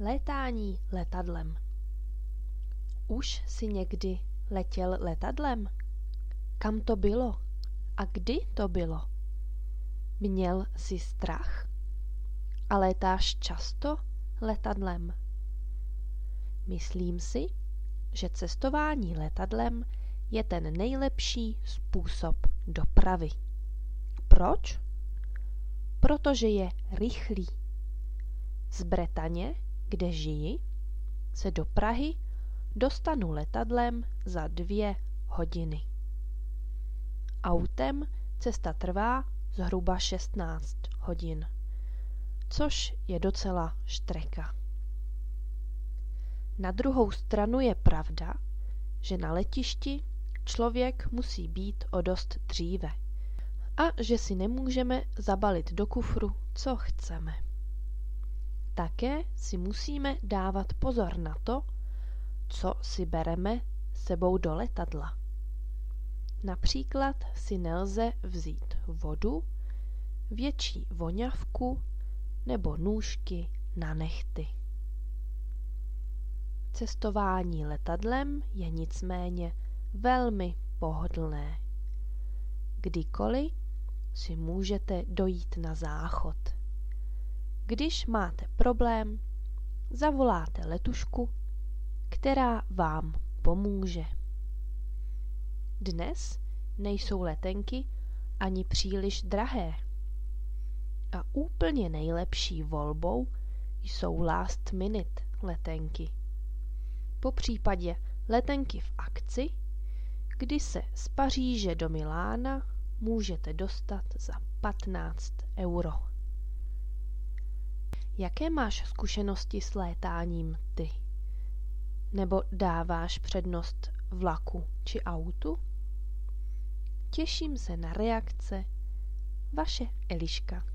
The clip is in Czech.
Létání letadlem. Už si někdy letěl letadlem? Kam to bylo? A kdy to bylo? Měl jsi strach? A létáš často letadlem? Myslím si, že cestování letadlem je ten nejlepší způsob dopravy. Proč? Protože je rychlý. Z Bretaně, kde žiji, se do Prahy dostanu letadlem za dvě hodiny. Autem cesta trvá zhruba 16 hodin, což je docela štreka. Na druhou stranu je pravda, že na letišti člověk musí být o dost dříve a že si nemůžeme zabalit do kufru, co chceme. Také si musíme dávat pozor na to, co si bereme sebou do letadla. Například si nelze vzít vodu, větší voňavku nebo nůžky na nechty. Cestování letadlem je nicméně velmi pohodlné. Kdykoliv si můžete dojít na záchod. Když máte problém, zavoláte letušku, která vám pomůže. Dnes nejsou letenky ani příliš drahé. A úplně nejlepší volbou jsou last minute letenky. Po případě letenky v akci, kdy se z Paříže do Milána můžete dostat za 15 euro. Jaké máš zkušenosti s létáním ty? Nebo dáváš přednost vlaku či autu? Těším se na reakce. Vaše Eliška.